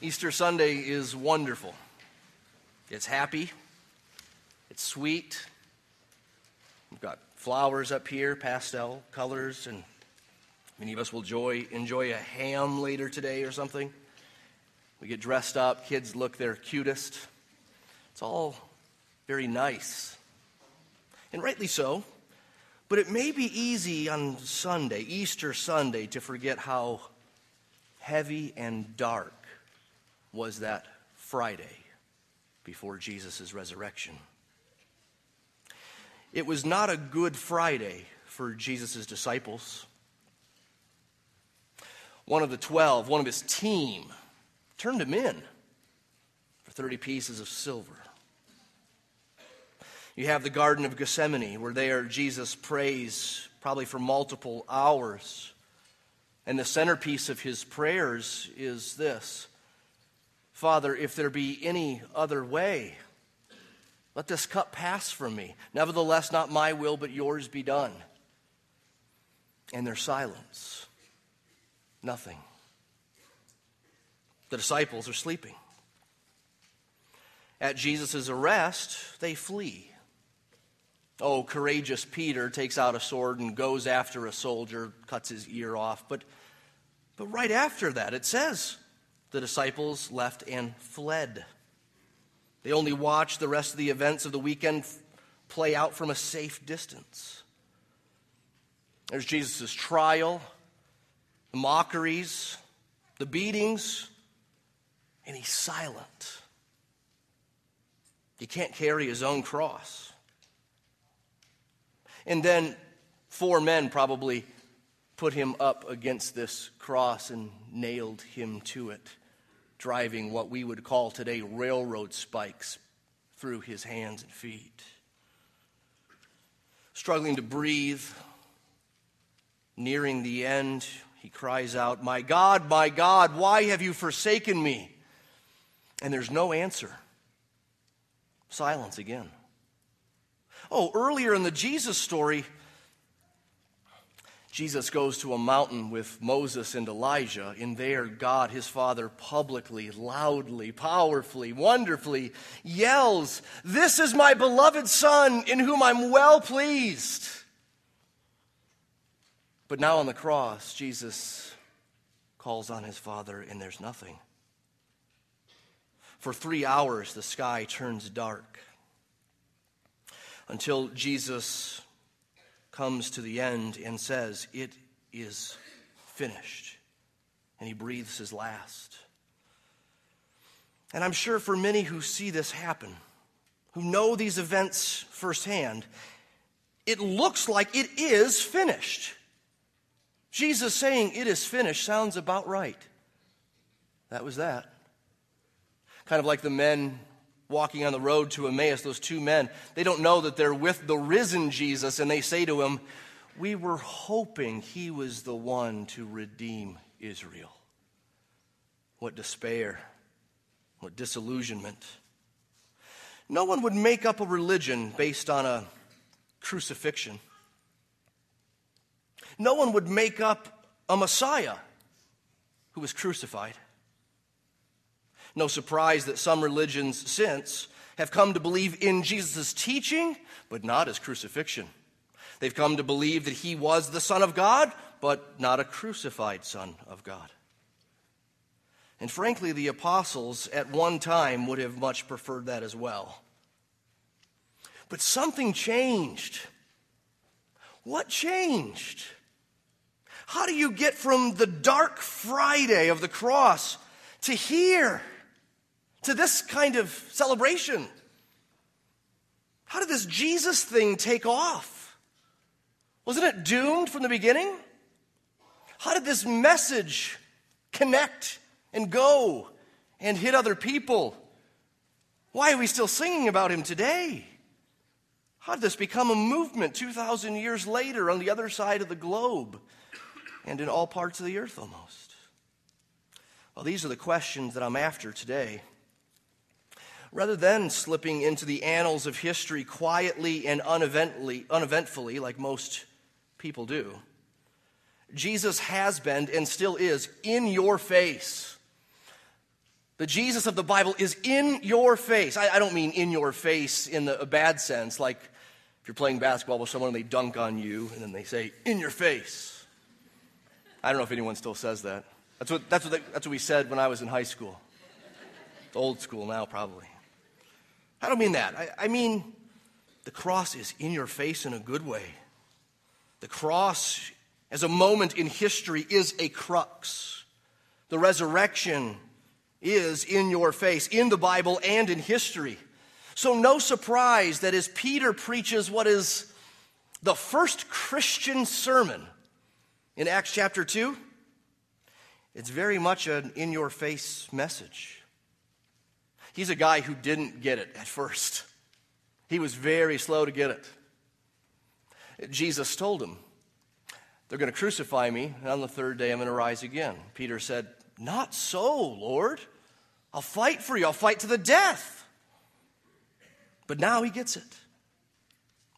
Easter Sunday is wonderful. It's happy, it's sweet. We've got flowers up here, pastel colors, and many of us will enjoy, enjoy a ham later today or something. We get dressed up, kids look their cutest. It's all very nice. And rightly so. But it may be easy on Sunday, Easter Sunday, to forget how heavy and dark was that Friday before Jesus' resurrection. It was not a good Friday for Jesus' disciples. One of the twelve, one of his team, turned him in for 30 pieces of silver. You have the Garden of Gethsemane, where there Jesus prays probably for multiple hours. And the centerpiece of his prayers is this Father, if there be any other way, let this cup pass from me. Nevertheless, not my will, but yours be done. And there's silence. Nothing. The disciples are sleeping. At Jesus' arrest, they flee. Oh, courageous Peter takes out a sword and goes after a soldier, cuts his ear off. But, but right after that, it says the disciples left and fled. They only watched the rest of the events of the weekend play out from a safe distance. There's Jesus' trial, the mockeries, the beatings, and he's silent. He can't carry his own cross. And then four men probably put him up against this cross and nailed him to it, driving what we would call today railroad spikes through his hands and feet. Struggling to breathe, nearing the end, he cries out, My God, my God, why have you forsaken me? And there's no answer. Silence again. Oh, earlier in the Jesus story, Jesus goes to a mountain with Moses and Elijah, and there God, his Father, publicly, loudly, powerfully, wonderfully yells, This is my beloved Son in whom I'm well pleased. But now on the cross, Jesus calls on his Father, and there's nothing. For three hours, the sky turns dark until Jesus comes to the end and says, It is finished. And he breathes his last. And I'm sure for many who see this happen, who know these events firsthand, it looks like it is finished. Jesus saying it is finished sounds about right. That was that. Kind of like the men walking on the road to Emmaus, those two men, they don't know that they're with the risen Jesus, and they say to him, We were hoping he was the one to redeem Israel. What despair, what disillusionment. No one would make up a religion based on a crucifixion. No one would make up a Messiah who was crucified. No surprise that some religions since have come to believe in Jesus' teaching, but not his crucifixion. They've come to believe that he was the Son of God, but not a crucified Son of God. And frankly, the apostles at one time would have much preferred that as well. But something changed. What changed? How do you get from the dark Friday of the cross to here? To this kind of celebration? How did this Jesus thing take off? Wasn't it doomed from the beginning? How did this message connect and go and hit other people? Why are we still singing about him today? How did this become a movement 2,000 years later on the other side of the globe and in all parts of the earth almost? Well, these are the questions that I'm after today. Rather than slipping into the annals of history quietly and uneventfully, uneventfully like most people do, Jesus has been and still is in your face. The Jesus of the Bible is in your face. I, I don't mean in your face in the, a bad sense, like if you're playing basketball with someone and they dunk on you and then they say, in your face. I don't know if anyone still says that. That's what, that's what, they, that's what we said when I was in high school. It's old school now, probably. I don't mean that. I, I mean, the cross is in your face in a good way. The cross, as a moment in history, is a crux. The resurrection is in your face, in the Bible and in history. So, no surprise that as Peter preaches what is the first Christian sermon in Acts chapter 2, it's very much an in your face message. He's a guy who didn't get it at first, he was very slow to get it. Jesus told him, They're going to crucify me, and on the third day I'm going to rise again. Peter said, Not so, Lord. I'll fight for you, I'll fight to the death. But now he gets it.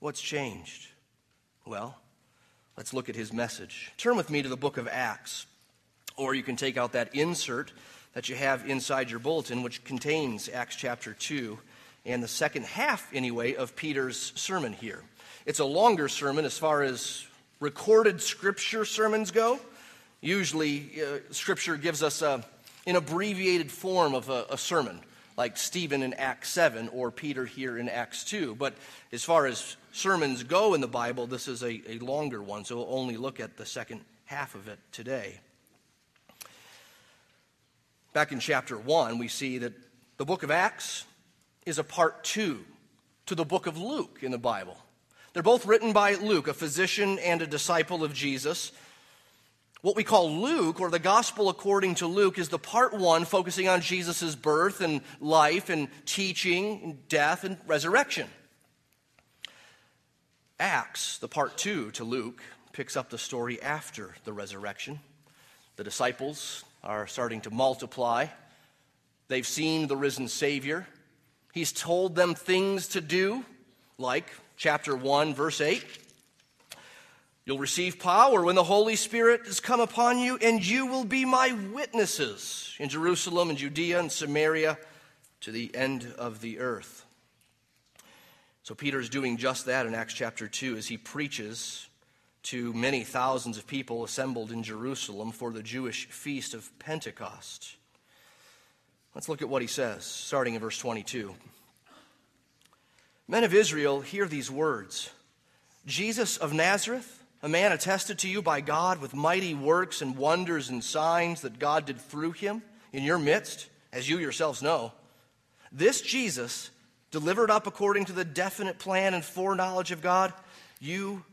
What's changed? Well, let's look at his message. Turn with me to the book of Acts. Or you can take out that insert that you have inside your bulletin, which contains Acts chapter 2 and the second half, anyway, of Peter's sermon here. It's a longer sermon as far as recorded scripture sermons go. Usually, uh, scripture gives us a, an abbreviated form of a, a sermon, like Stephen in Acts 7 or Peter here in Acts 2. But as far as sermons go in the Bible, this is a, a longer one, so we'll only look at the second half of it today. Back in chapter 1, we see that the book of Acts is a part two to the book of Luke in the Bible. They're both written by Luke, a physician and a disciple of Jesus. What we call Luke, or the gospel according to Luke, is the part one focusing on Jesus' birth and life and teaching and death and resurrection. Acts, the part two to Luke, picks up the story after the resurrection. The disciples are starting to multiply. They've seen the risen Savior. He's told them things to do, like chapter 1, verse 8. You'll receive power when the Holy Spirit has come upon you, and you will be my witnesses in Jerusalem and Judea and Samaria to the end of the earth. So Peter is doing just that in Acts chapter 2 as he preaches to many thousands of people assembled in Jerusalem for the Jewish feast of Pentecost. Let's look at what he says, starting in verse 22. Men of Israel, hear these words Jesus of Nazareth, a man attested to you by God with mighty works and wonders and signs that God did through him in your midst, as you yourselves know. This Jesus, delivered up according to the definite plan and foreknowledge of God, you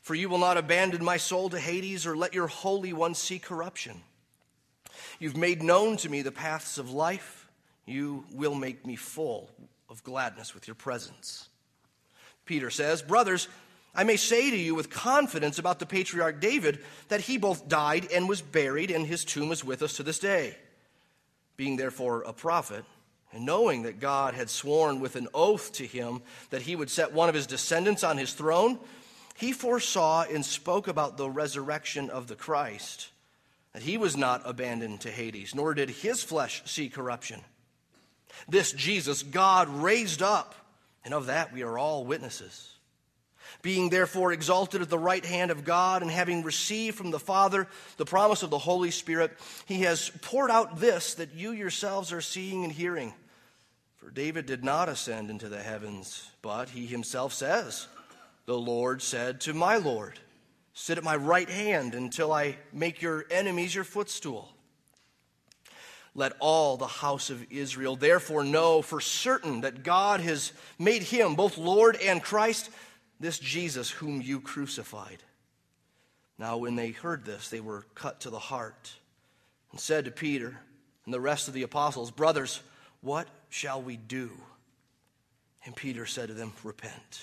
For you will not abandon my soul to Hades or let your Holy One see corruption. You've made known to me the paths of life. You will make me full of gladness with your presence. Peter says, Brothers, I may say to you with confidence about the patriarch David that he both died and was buried, and his tomb is with us to this day. Being therefore a prophet, and knowing that God had sworn with an oath to him that he would set one of his descendants on his throne, he foresaw and spoke about the resurrection of the Christ, that he was not abandoned to Hades, nor did his flesh see corruption. This Jesus God raised up, and of that we are all witnesses. Being therefore exalted at the right hand of God, and having received from the Father the promise of the Holy Spirit, he has poured out this that you yourselves are seeing and hearing. For David did not ascend into the heavens, but he himself says, the Lord said to my Lord, Sit at my right hand until I make your enemies your footstool. Let all the house of Israel therefore know for certain that God has made him both Lord and Christ, this Jesus whom you crucified. Now, when they heard this, they were cut to the heart and said to Peter and the rest of the apostles, Brothers, what shall we do? And Peter said to them, Repent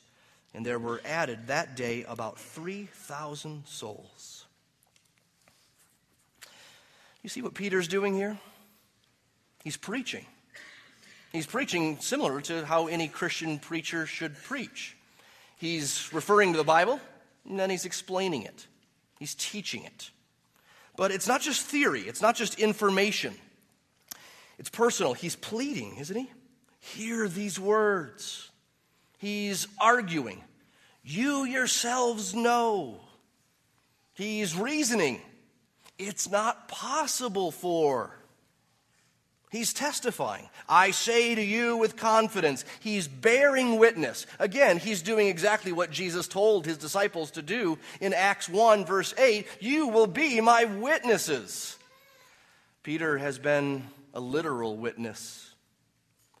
and there were added that day about 3,000 souls. You see what Peter's doing here? He's preaching. He's preaching similar to how any Christian preacher should preach. He's referring to the Bible, and then he's explaining it. He's teaching it. But it's not just theory, it's not just information. It's personal. He's pleading, isn't he? Hear these words. He's arguing. You yourselves know. He's reasoning. It's not possible for. He's testifying. I say to you with confidence, he's bearing witness. Again, he's doing exactly what Jesus told his disciples to do in Acts 1, verse 8 You will be my witnesses. Peter has been a literal witness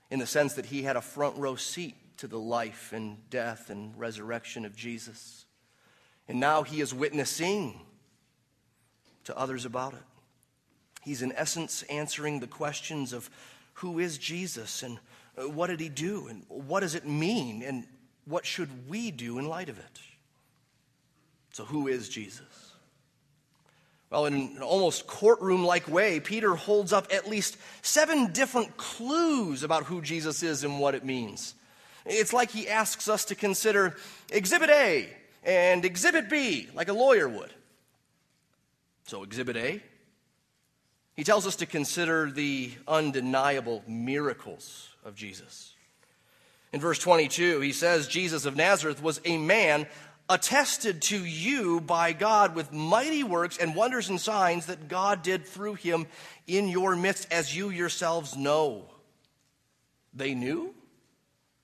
in the sense that he had a front row seat to the life and death and resurrection of Jesus. And now he is witnessing to others about it. He's, in essence, answering the questions of who is Jesus and uh, what did he do and what does it mean and what should we do in light of it. So, who is Jesus? Well, in an almost courtroom like way, Peter holds up at least seven different clues about who Jesus is and what it means. It's like he asks us to consider Exhibit A and Exhibit B, like a lawyer would. So, Exhibit A he tells us to consider the undeniable miracles of Jesus. In verse 22, he says, Jesus of Nazareth was a man attested to you by God with mighty works and wonders and signs that God did through him in your midst, as you yourselves know. They knew?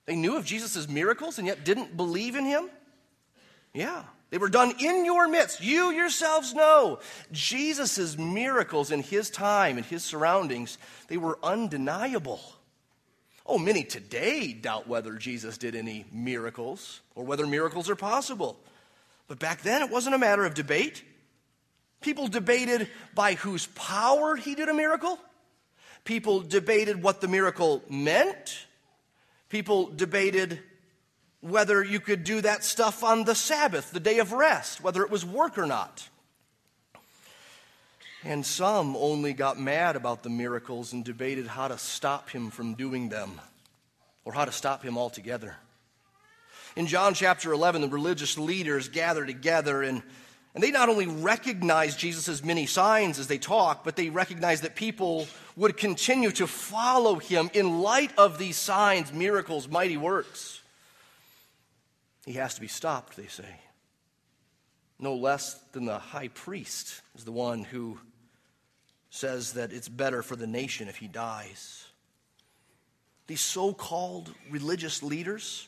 They knew of Jesus' miracles and yet didn't believe in him? Yeah. They were done in your midst. You yourselves know Jesus' miracles in his time and his surroundings, they were undeniable. Oh, many today doubt whether Jesus did any miracles or whether miracles are possible. But back then, it wasn't a matter of debate. People debated by whose power he did a miracle. People debated what the miracle meant. People debated whether you could do that stuff on the Sabbath, the day of rest, whether it was work or not. And some only got mad about the miracles and debated how to stop him from doing them or how to stop him altogether. In John chapter 11, the religious leaders gather together and, and they not only recognize Jesus' many signs as they talk, but they recognize that people would continue to follow him in light of these signs, miracles, mighty works. He has to be stopped, they say. No less than the high priest is the one who says that it's better for the nation if he dies. These so called religious leaders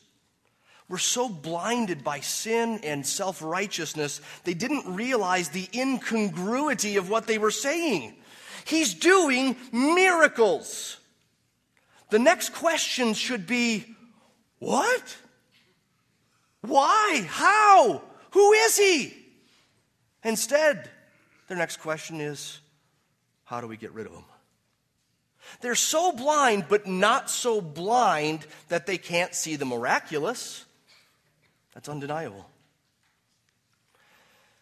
were so blinded by sin and self righteousness, they didn't realize the incongruity of what they were saying. He's doing miracles. The next question should be what? Why? How? Who is he? Instead, their next question is how do we get rid of him? They're so blind, but not so blind that they can't see the miraculous. That's undeniable.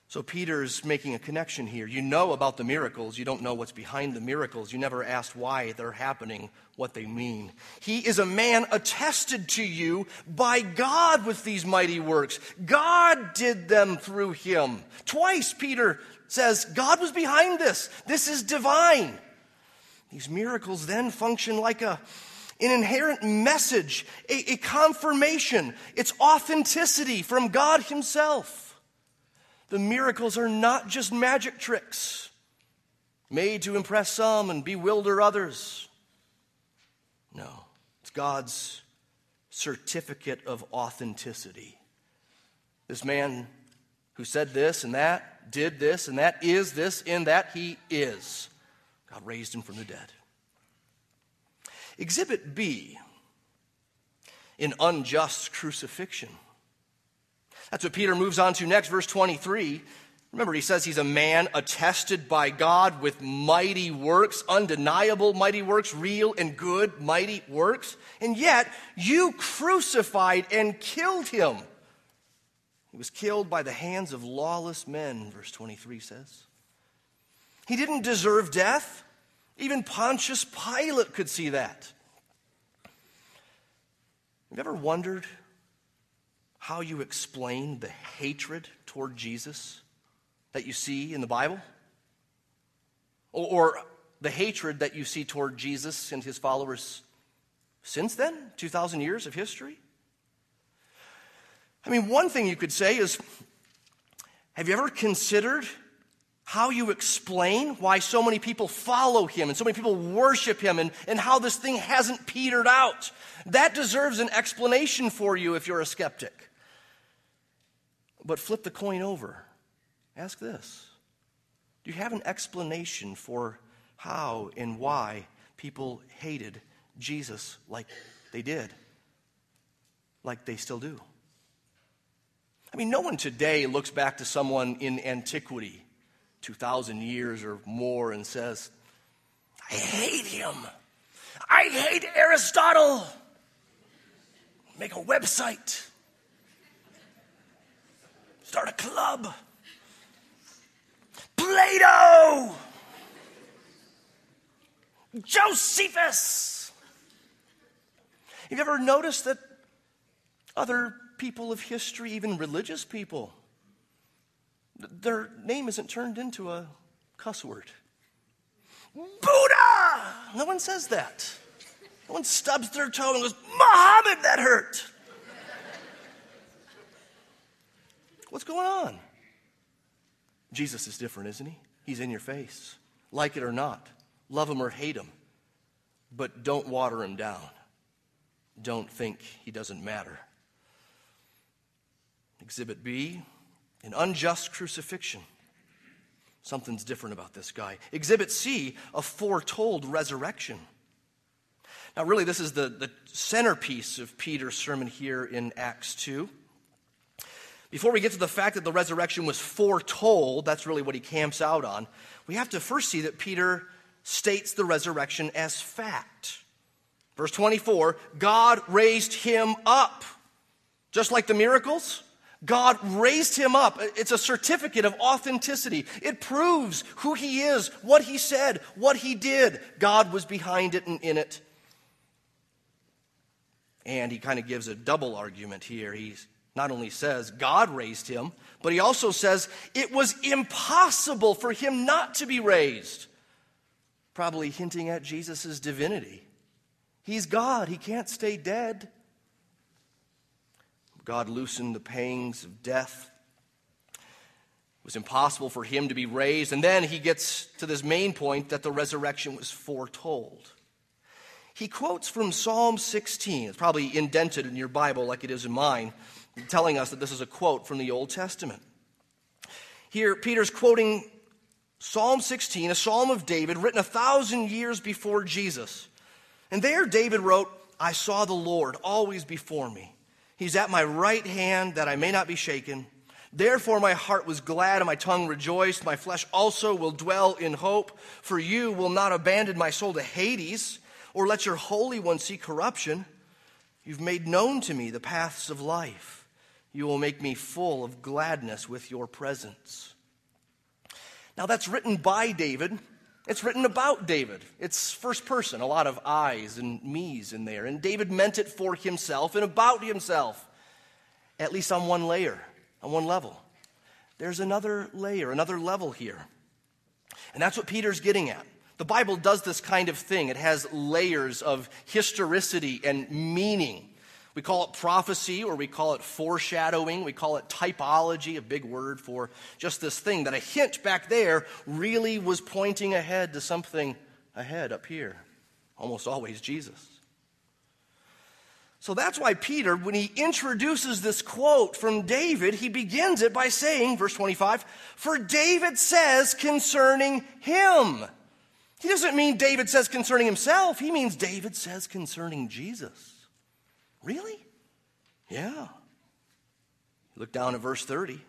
So Peter's making a connection here. You know about the miracles, you don't know what's behind the miracles. You never asked why they're happening, what they mean. He is a man attested to you by God with these mighty works. God did them through him. Twice Peter says, God was behind this. This is divine. These miracles then function like a an inherent message, a, a confirmation. It's authenticity from God Himself. The miracles are not just magic tricks made to impress some and bewilder others. No, it's God's certificate of authenticity. This man who said this and that, did this and that, is this and that, he is. God raised him from the dead. Exhibit B in unjust crucifixion. That's what Peter moves on to next, verse 23. Remember, he says he's a man attested by God with mighty works, undeniable mighty works, real and good mighty works. And yet, you crucified and killed him. He was killed by the hands of lawless men, verse 23 says. He didn't deserve death. Even Pontius Pilate could see that. Have you ever wondered how you explain the hatred toward Jesus that you see in the Bible? Or, or the hatred that you see toward Jesus and his followers since then, 2,000 years of history? I mean, one thing you could say is have you ever considered how you explain why so many people follow him and so many people worship him and, and how this thing hasn't petered out? That deserves an explanation for you if you're a skeptic. But flip the coin over. Ask this Do you have an explanation for how and why people hated Jesus like they did? Like they still do? I mean, no one today looks back to someone in antiquity, 2,000 years or more, and says, I hate him. I hate Aristotle. Make a website, start a club. Plato, Josephus. Have you ever noticed that other people of history, even religious people, their name isn't turned into a cuss word. Buddha! No one says that. No one stubs their toe and goes, Muhammad, that hurt. What's going on? Jesus is different, isn't he? He's in your face. Like it or not. Love him or hate him. But don't water him down. Don't think he doesn't matter. Exhibit B an unjust crucifixion. Something's different about this guy. Exhibit C a foretold resurrection. Now, really, this is the, the centerpiece of Peter's sermon here in Acts 2. Before we get to the fact that the resurrection was foretold, that's really what he camps out on, we have to first see that Peter states the resurrection as fact. Verse 24 God raised him up. Just like the miracles, God raised him up. It's a certificate of authenticity. It proves who he is, what he said, what he did. God was behind it and in it. And he kind of gives a double argument here. He not only says God raised him, but he also says it was impossible for him not to be raised. Probably hinting at Jesus' divinity. He's God, he can't stay dead. God loosened the pangs of death. It was impossible for him to be raised. And then he gets to this main point that the resurrection was foretold. He quotes from Psalm 16. It's probably indented in your Bible like it is in mine, telling us that this is a quote from the Old Testament. Here, Peter's quoting Psalm 16, a psalm of David written a thousand years before Jesus. And there, David wrote, I saw the Lord always before me. He's at my right hand that I may not be shaken. Therefore, my heart was glad and my tongue rejoiced. My flesh also will dwell in hope. For you will not abandon my soul to Hades or let your Holy One see corruption. You've made known to me the paths of life. You will make me full of gladness with your presence. Now, that's written by David it's written about David. It's first person, a lot of I's and me's in there. And David meant it for himself and about himself, at least on one layer, on one level. There's another layer, another level here. And that's what Peter's getting at. The Bible does this kind of thing, it has layers of historicity and meaning. We call it prophecy or we call it foreshadowing. We call it typology, a big word for just this thing that a hint back there really was pointing ahead to something ahead up here. Almost always Jesus. So that's why Peter, when he introduces this quote from David, he begins it by saying, verse 25, For David says concerning him. He doesn't mean David says concerning himself, he means David says concerning Jesus. Really? Yeah. Look down at verse 30.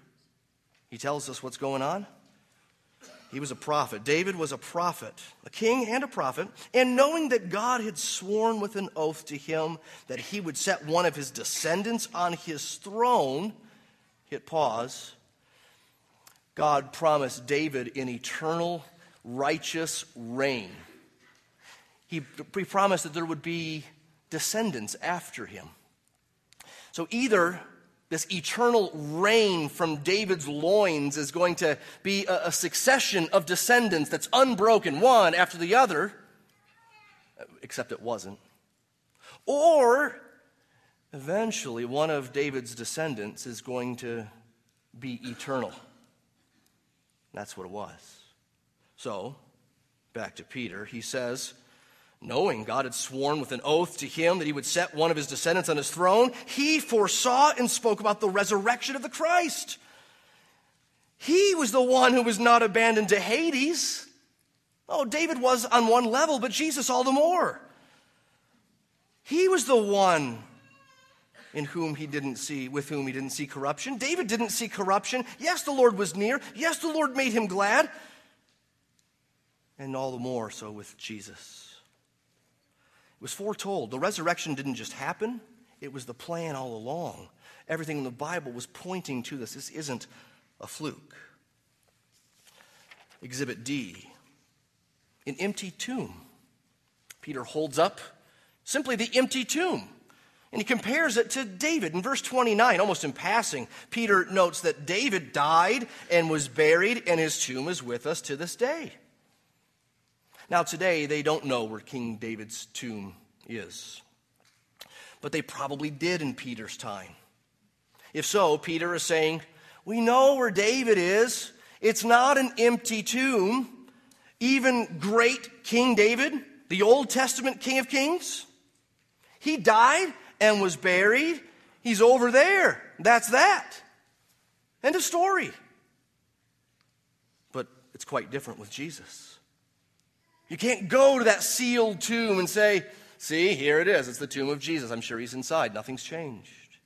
He tells us what's going on. He was a prophet. David was a prophet, a king and a prophet. And knowing that God had sworn with an oath to him that he would set one of his descendants on his throne, hit pause. God promised David an eternal righteous reign. He, he promised that there would be descendants after him. So either this eternal reign from David's loins is going to be a, a, succession of descendants that's unbroken, one after the other, except it wasn't. Or eventually, one of David's descendants is going to be eternal. That's what it was. So, back to Peter, he says, knowing God had sworn with an oath to him that he would set one of his descendants on his throne, he foresaw and spoke about the resurrection of the Christ. He was the one who was not abandoned to Hades. Oh, David was on one level, but Jesus all the more. He was the one in whom he didn't see, with whom he didn't see corruption. David didn't see corruption. Yes, the Lord was near. Yes, the Lord made him glad and all the more so with Jesus. Was foretold. The resurrection didn't just happen, it was the plan all along. Everything in the Bible was pointing to this. This isn't a fluke. Exhibit D an empty tomb. Peter holds up simply the empty tomb. And he compares it to David. In verse 29, almost in passing, Peter notes that David died and was buried, and his tomb is with us to this day. Now, today, they don't know where King David's tomb is, but they probably did in Peter's time. If so, Peter is saying, We know where David is. It's not an empty tomb. Even great King David, the Old Testament King of Kings, he died and was buried. He's over there. That's that. End of story. But it's quite different with Jesus. You can't go to that sealed tomb and say, See, here it is. It's the tomb of Jesus. I'm sure he's inside. Nothing's changed.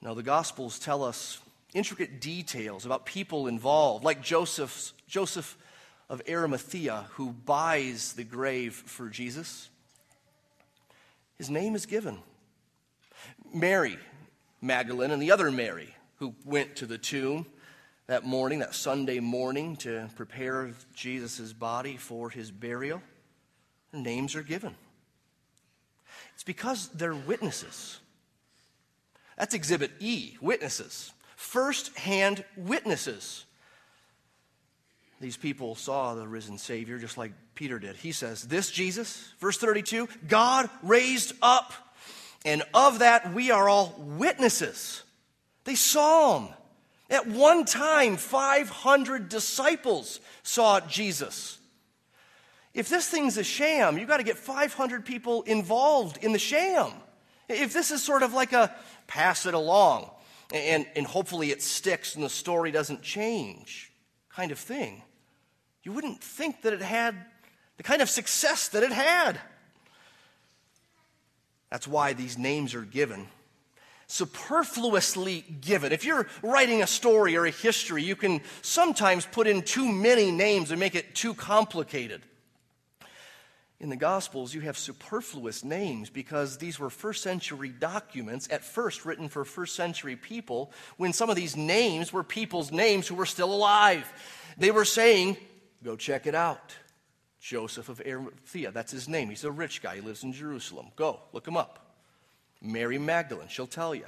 No, the Gospels tell us intricate details about people involved, like Joseph's, Joseph of Arimathea, who buys the grave for Jesus. His name is given. Mary Magdalene and the other Mary who went to the tomb that morning, that Sunday morning, to prepare Jesus' body for his burial. Their names are given. It's because they're witnesses. That's exhibit E witnesses. First hand witnesses. These people saw the risen Savior just like Peter did. He says, This Jesus, verse 32, God raised up, and of that we are all witnesses. They saw him. At one time, 500 disciples saw Jesus. If this thing's a sham, you've got to get 500 people involved in the sham. If this is sort of like a pass it along and, and hopefully it sticks and the story doesn't change kind of thing, you wouldn't think that it had the kind of success that it had. That's why these names are given superfluously give it. If you're writing a story or a history, you can sometimes put in too many names and make it too complicated. In the Gospels, you have superfluous names because these were first century documents, at first written for first century people, when some of these names were people's names who were still alive. They were saying, Go check it out. Joseph of Arimathea, that's his name. He's a rich guy. He lives in Jerusalem. Go, look him up. Mary Magdalene, she'll tell you.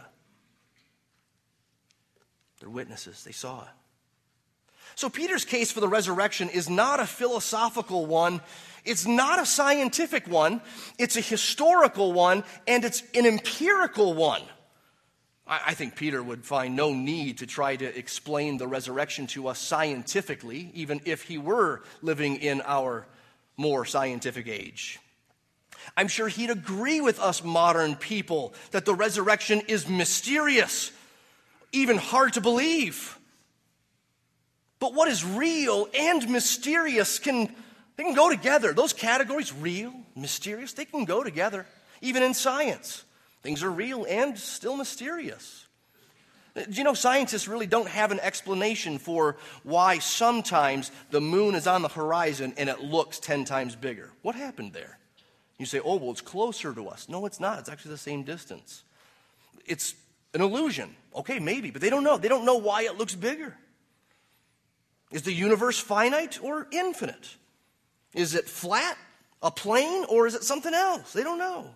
They're witnesses, they saw it. So, Peter's case for the resurrection is not a philosophical one, it's not a scientific one, it's a historical one, and it's an empirical one. I think Peter would find no need to try to explain the resurrection to us scientifically, even if he were living in our more scientific age. I'm sure he'd agree with us modern people that the resurrection is mysterious, even hard to believe. But what is real and mysterious can they can go together. Those categories, real, mysterious, they can go together. Even in science, things are real and still mysterious. Do you know scientists really don't have an explanation for why sometimes the moon is on the horizon and it looks 10 times bigger? What happened there? You say, oh, well, it's closer to us. No, it's not. It's actually the same distance. It's an illusion. Okay, maybe, but they don't know. They don't know why it looks bigger. Is the universe finite or infinite? Is it flat, a plane, or is it something else? They don't know.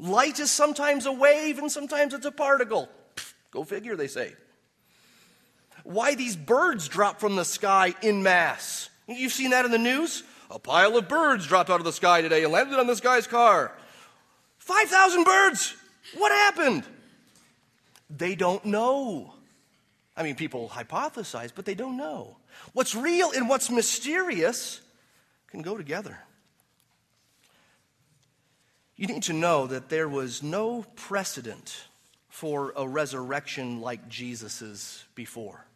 Light is sometimes a wave and sometimes it's a particle. Go figure, they say. Why these birds drop from the sky in mass? You've seen that in the news? A pile of birds dropped out of the sky today and landed on this guy's car. 5,000 birds! What happened? They don't know. I mean, people hypothesize, but they don't know. What's real and what's mysterious can go together. You need to know that there was no precedent for a resurrection like Jesus's before.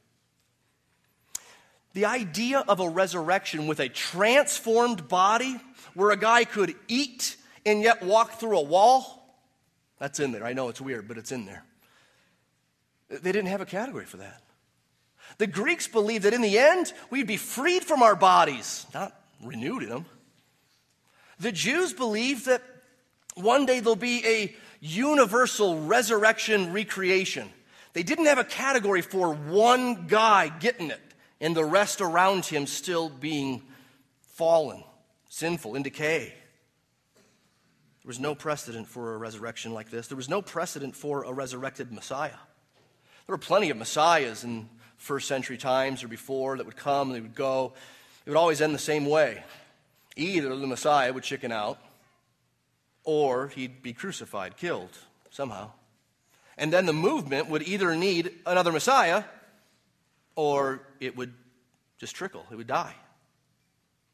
The idea of a resurrection with a transformed body where a guy could eat and yet walk through a wall, that's in there. I know it's weird, but it's in there. They didn't have a category for that. The Greeks believed that in the end, we'd be freed from our bodies, not renewed in them. The Jews believed that one day there'll be a universal resurrection recreation. They didn't have a category for one guy getting it and the rest around him still being fallen, sinful, in decay. There was no precedent for a resurrection like this. There was no precedent for a resurrected Messiah. There were plenty of Messiahs in first century times or before that would come and they would go. It would always end the same way. Either the Messiah would chicken out, or he'd be crucified, killed somehow. And then the movement would either need another Messiah, or it would just trickle, it would die.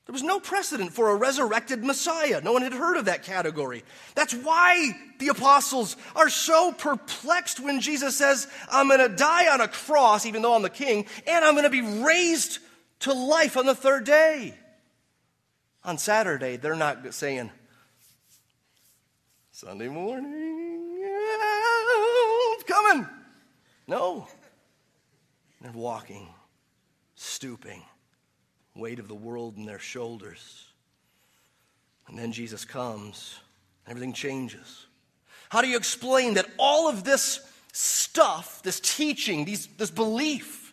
There was no precedent for a resurrected Messiah. No one had heard of that category. That's why the apostles are so perplexed when Jesus says, I'm going to die on a cross, even though I'm the king, and I'm going to be raised to life on the third day. On Saturday, they're not saying, Sunday morning, yeah, coming. No. They're walking, stooping weight of the world in their shoulders. And then Jesus comes, and everything changes. How do you explain that all of this stuff, this teaching, these, this belief,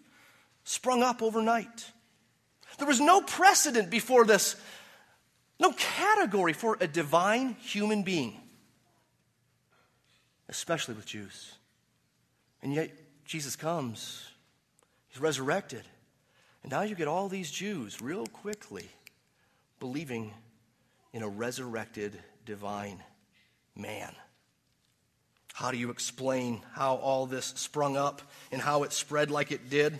sprung up overnight? There was no precedent before this, no category for a divine human being, especially with Jews. And yet, Jesus comes, he's resurrected. And now you get all these Jews real quickly believing in a resurrected divine man. How do you explain how all this sprung up and how it spread like it did?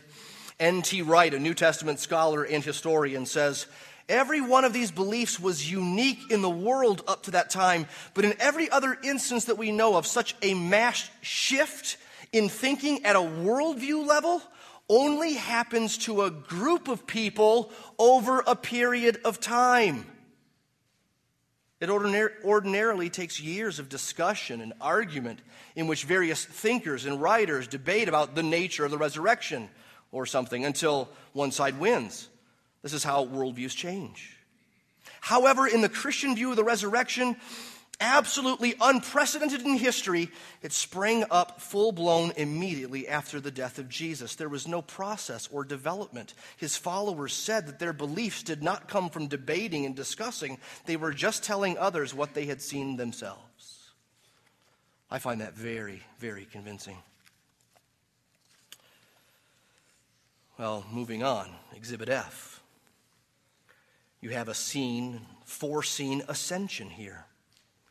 N.T. Wright, a New Testament scholar and historian, says every one of these beliefs was unique in the world up to that time, but in every other instance that we know of, such a mass shift in thinking at a worldview level only happens to a group of people over a period of time. It ordinar- ordinarily takes years of discussion and argument in which various thinkers and writers debate about the nature of the resurrection or something until one side wins. This is how worldviews change. However, in the Christian view of the resurrection, absolutely unprecedented in history, it sprang up full blown immediately after the death of Jesus. There was no process or development. His followers said that their beliefs did not come from debating and discussing, they were just telling others what they had seen themselves. I find that very, very convincing. Well, moving on, Exhibit F. You have a scene, foreseen ascension here.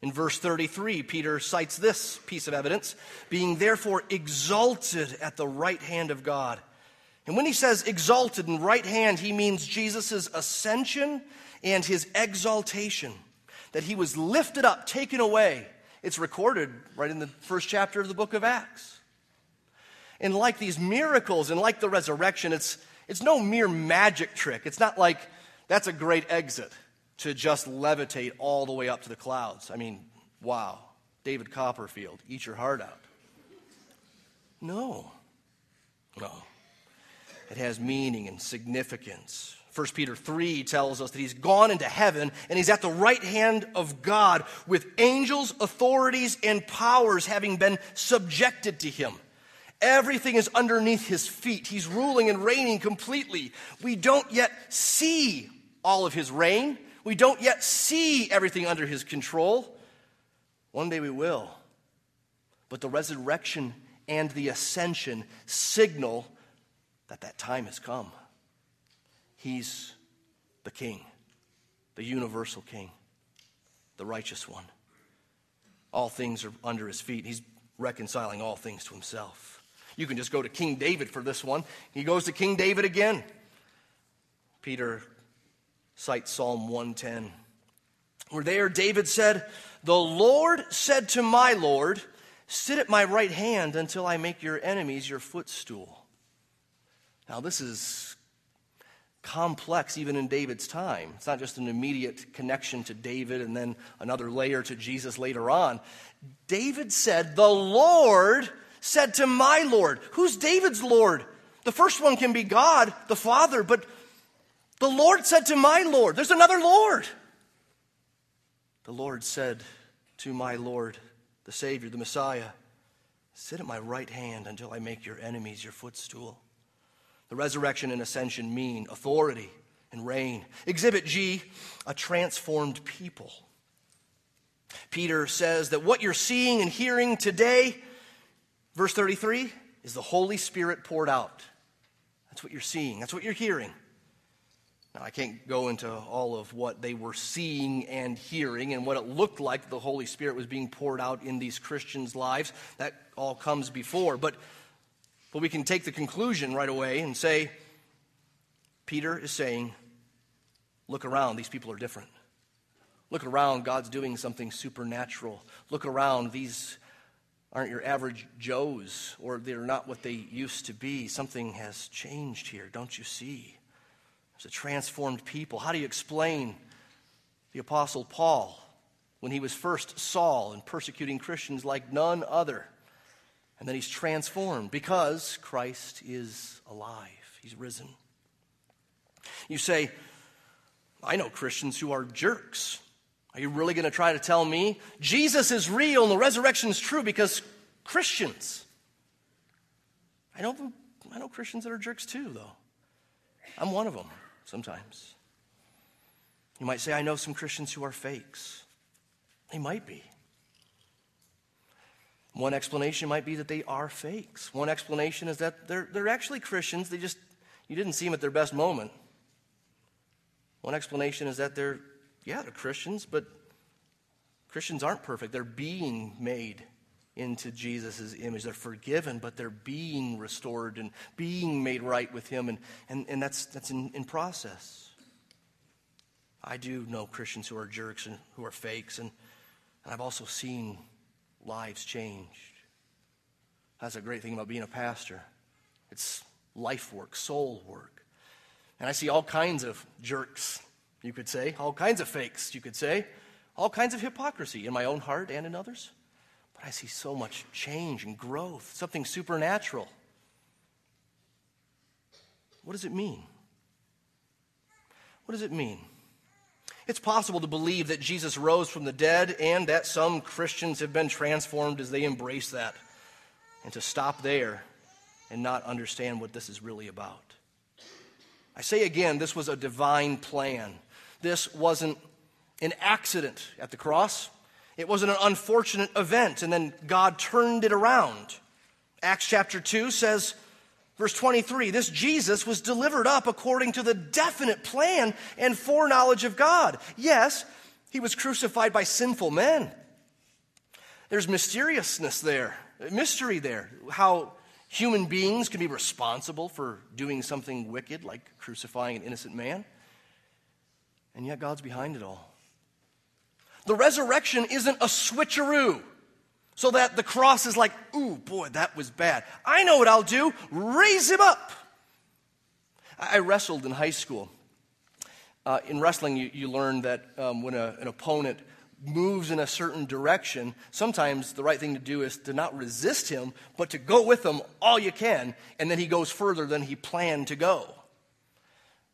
In verse 33, Peter cites this piece of evidence being therefore exalted at the right hand of God. And when he says exalted and right hand, he means Jesus' ascension and his exaltation. that he was lifted up, taken away. It's recorded right in the first chapter of the book of Acts. And like these miracles and like the resurrection, it's, it's no mere magic trick. It's not like that's a great exit to just levitate all the way up to the clouds. I mean, wow. David Copperfield, eat your heart out. No. No. It has meaning and significance. 1 Peter 3 tells us that he's gone into heaven and he's at the right hand of God with angels, authorities, and powers having been subjected to him. Everything is underneath his feet. He's ruling and reigning completely. We don't yet see all of his reign. We don't yet see everything under his control. One day we will. But the resurrection and the ascension signal that that time has come. He's the king, the universal king, the righteous one. All things are under his feet. He's reconciling all things to himself. You can just go to King David for this one. He goes to King David again. Peter cites Psalm 110, where there David said, The Lord said to my Lord, Sit at my right hand until I make your enemies your footstool. Now, this is complex even in David's time. It's not just an immediate connection to David and then another layer to Jesus later on. David said, The Lord said to my Lord. Who's David's Lord? The first one can be God, the Father, but the Lord said to my Lord, There's another Lord. The Lord said to my Lord, the Savior, the Messiah, Sit at my right hand until I make your enemies your footstool. The resurrection and ascension mean authority and reign. Exhibit G, a transformed people. Peter says that what you're seeing and hearing today, verse 33, is the Holy Spirit poured out. That's what you're seeing, that's what you're hearing. Now, I can't go into all of what they were seeing and hearing and what it looked like the Holy Spirit was being poured out in these Christians' lives. That all comes before. But but we can take the conclusion right away and say, Peter is saying, look around, these people are different. Look around, God's doing something supernatural. Look around, these aren't your average Joes, or they're not what they used to be. Something has changed here, don't you see? There's a transformed people. How do you explain the Apostle Paul when he was first Saul and persecuting Christians like none other? And then he's transformed because Christ is alive, he's risen. You say, I know Christians who are jerks. Are you really going to try to tell me Jesus is real and the resurrection is true because Christians? I know, I know Christians that are jerks too, though. I'm one of them sometimes. You might say, I know some Christians who are fakes. They might be. One explanation might be that they are fakes. One explanation is that they're, they're actually Christians, they just, you didn't see them at their best moment. One explanation is that they're, yeah, they're Christians, but Christians aren't perfect. They're being made into Jesus' image. They're forgiven, but they're being restored and being made right with Him, and, and, and that's, that's in, in process. I do know Christians who are jerks and who are fakes, and, and I've also seen lives changed. That's a great thing about being a pastor. It's life work, soul work. And I see all kinds of jerks, you could say, all kinds of fakes, you could say, all kinds of hypocrisy in my own heart and in others. I see so much change and growth, something supernatural. What does it mean? What does it mean? It's possible to believe that Jesus rose from the dead and that some Christians have been transformed as they embrace that, and to stop there and not understand what this is really about. I say again, this was a divine plan. This wasn't an accident at the cross. It wasn't an unfortunate event, and then God turned it around. Acts chapter 2 says, Verse 23 this Jesus was delivered up according to the definite plan and foreknowledge of God. Yes, he was crucified by sinful men. There's mysteriousness there, mystery there, how human beings can be responsible for doing something wicked like crucifying an innocent man. And yet God's behind it all. The resurrection isn't a switcheroo so that the cross is like, ooh, boy, that was bad. I know what I'll do raise him up. I wrestled in high school. Uh, in wrestling, you, you learn that um, when a, an opponent moves in a certain direction, sometimes the right thing to do is to not resist him, but to go with him all you can, and then he goes further than he planned to go.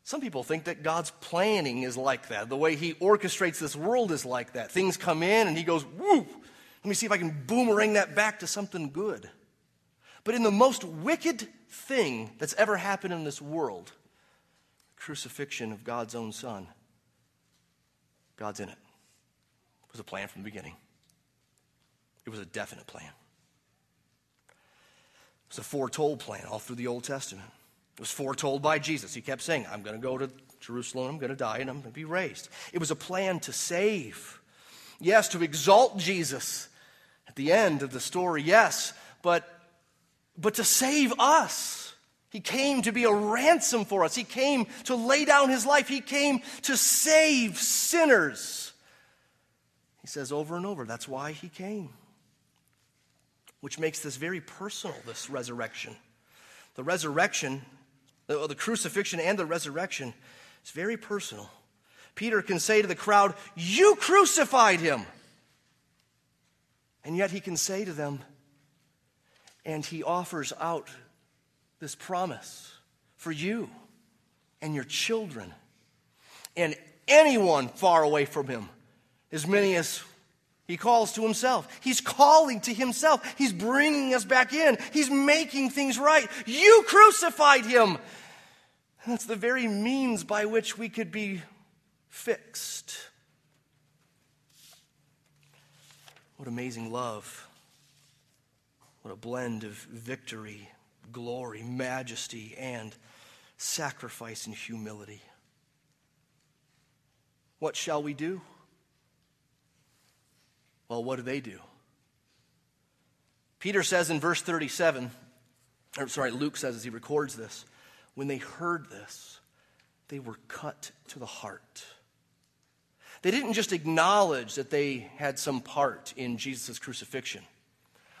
Some people think that God's planning is like that. The way he orchestrates this world is like that. Things come in and he goes, woo, let me see if I can boomerang that back to something good. But in the most wicked thing that's ever happened in this world, the crucifixion of God's own Son, God's in it. It was a plan from the beginning, it was a definite plan. It was a foretold plan all through the Old Testament. Was foretold by Jesus. He kept saying, I'm going to go to Jerusalem, I'm going to die, and I'm going to be raised. It was a plan to save. Yes, to exalt Jesus at the end of the story, yes, but, but to save us. He came to be a ransom for us. He came to lay down his life. He came to save sinners. He says over and over, that's why he came. Which makes this very personal, this resurrection. The resurrection, the, the crucifixion and the resurrection is very personal. Peter can say to the crowd, You crucified him. And yet he can say to them, and he offers out this promise for you and your children and anyone far away from him, as many as he calls to himself. He's calling to himself. He's bringing us back in. He's making things right. You crucified him. that's the very means by which we could be fixed. What amazing love. What a blend of victory, glory, majesty, and sacrifice and humility. What shall we do? Well, what do they do? Peter says in verse 37, or sorry, Luke says as he records this, when they heard this, they were cut to the heart. They didn't just acknowledge that they had some part in Jesus' crucifixion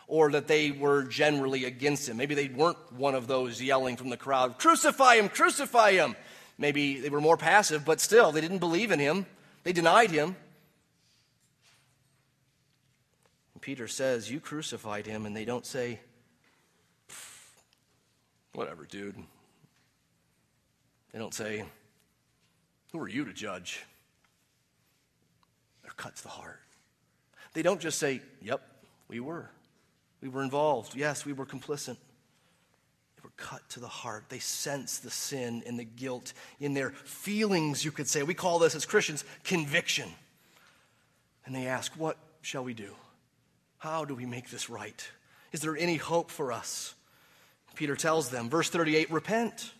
or that they were generally against him. Maybe they weren't one of those yelling from the crowd, Crucify him, crucify him. Maybe they were more passive, but still, they didn't believe in him, they denied him. Peter says, You crucified him, and they don't say, Whatever, dude. They don't say, Who are you to judge? cut to the heart. They don't just say, Yep, we were. We were involved. Yes, we were complicit. They were cut to the heart. They sense the sin and the guilt in their feelings, you could say. We call this as Christians conviction. And they ask, What shall we do? How do we make this right? Is there any hope for us? Peter tells them, verse 38 repent.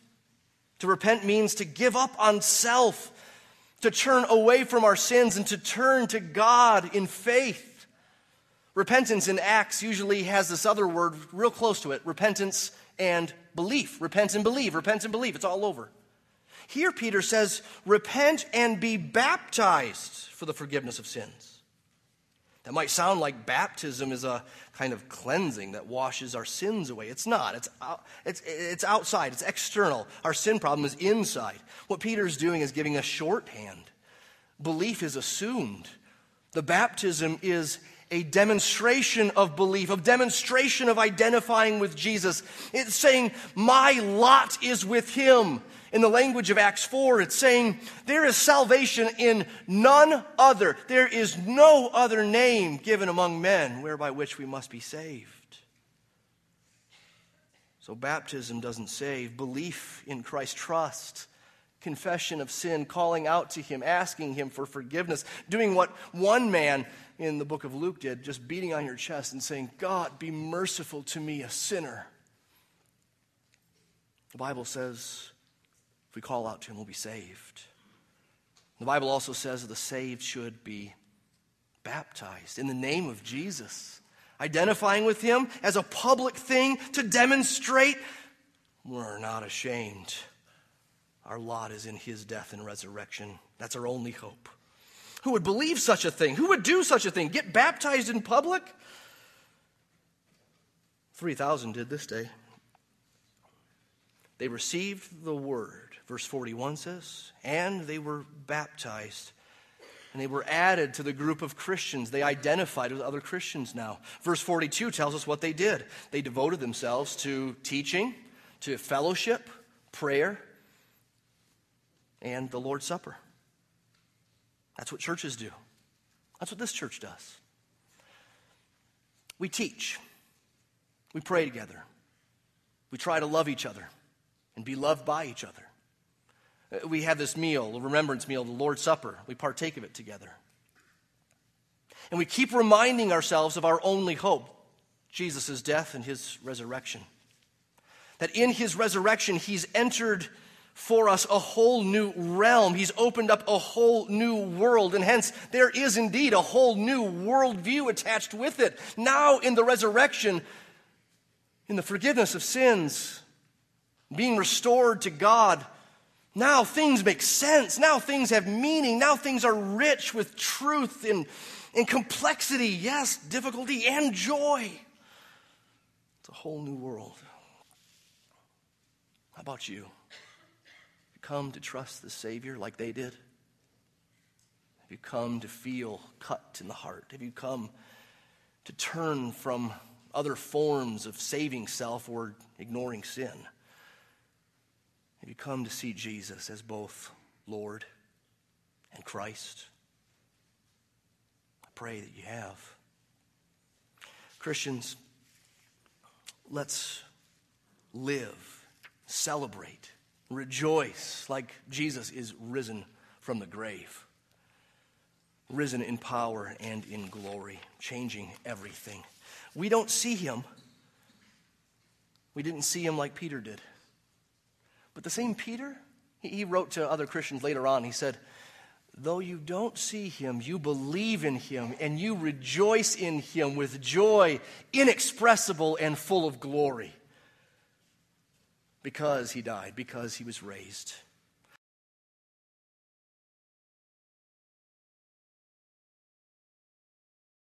To repent means to give up on self to turn away from our sins and to turn to God in faith. Repentance in Acts usually has this other word real close to it repentance and belief. Repent and believe, repent and believe. It's all over. Here, Peter says, repent and be baptized for the forgiveness of sins. That might sound like baptism is a kind of cleansing that washes our sins away. It's not. It's, it's, it's outside, it's external. Our sin problem is inside. What Peter's doing is giving a shorthand. Belief is assumed. The baptism is a demonstration of belief, a demonstration of identifying with Jesus. It's saying, My lot is with him. In the language of Acts 4, it's saying, There is salvation in none other. There is no other name given among men whereby which we must be saved. So, baptism doesn't save. Belief in Christ, trust, confession of sin, calling out to Him, asking Him for forgiveness, doing what one man in the book of Luke did, just beating on your chest and saying, God, be merciful to me, a sinner. The Bible says, if we call out to him, we'll be saved. The Bible also says that the saved should be baptized in the name of Jesus, identifying with him as a public thing to demonstrate we're not ashamed. Our lot is in his death and resurrection. That's our only hope. Who would believe such a thing? Who would do such a thing? Get baptized in public? 3,000 did this day. They received the word, verse 41 says, and they were baptized. And they were added to the group of Christians. They identified with other Christians now. Verse 42 tells us what they did. They devoted themselves to teaching, to fellowship, prayer, and the Lord's Supper. That's what churches do. That's what this church does. We teach, we pray together, we try to love each other and be loved by each other. Uh, we have this meal, a remembrance meal, the Lord's Supper. We partake of it together. And we keep reminding ourselves of our only hope Jesus' death and his resurrection. That in his resurrection, he's entered for us a whole new realm. He's opened up a whole new world, and hence there is indeed a whole new worldview attached with it. Now, in the resurrection, in the forgiveness of sins, being restored to God, now things make sense. Now things have meaning. Now things are rich with truth and, and complexity, yes, difficulty and joy. It's a whole new world. How about you? Have you come to trust the Savior like they did? Have you come to feel cut in the heart? Have you come to turn from other forms of saving self or ignoring sin? Have you come to see Jesus as both Lord and Christ? I pray that you have. Christians, let's live, celebrate Rejoice like Jesus is risen from the grave, risen in power and in glory, changing everything. We don't see him. We didn't see him like Peter did. But the same Peter, he wrote to other Christians later on, he said, Though you don't see him, you believe in him and you rejoice in him with joy inexpressible and full of glory because he died, because he was raised.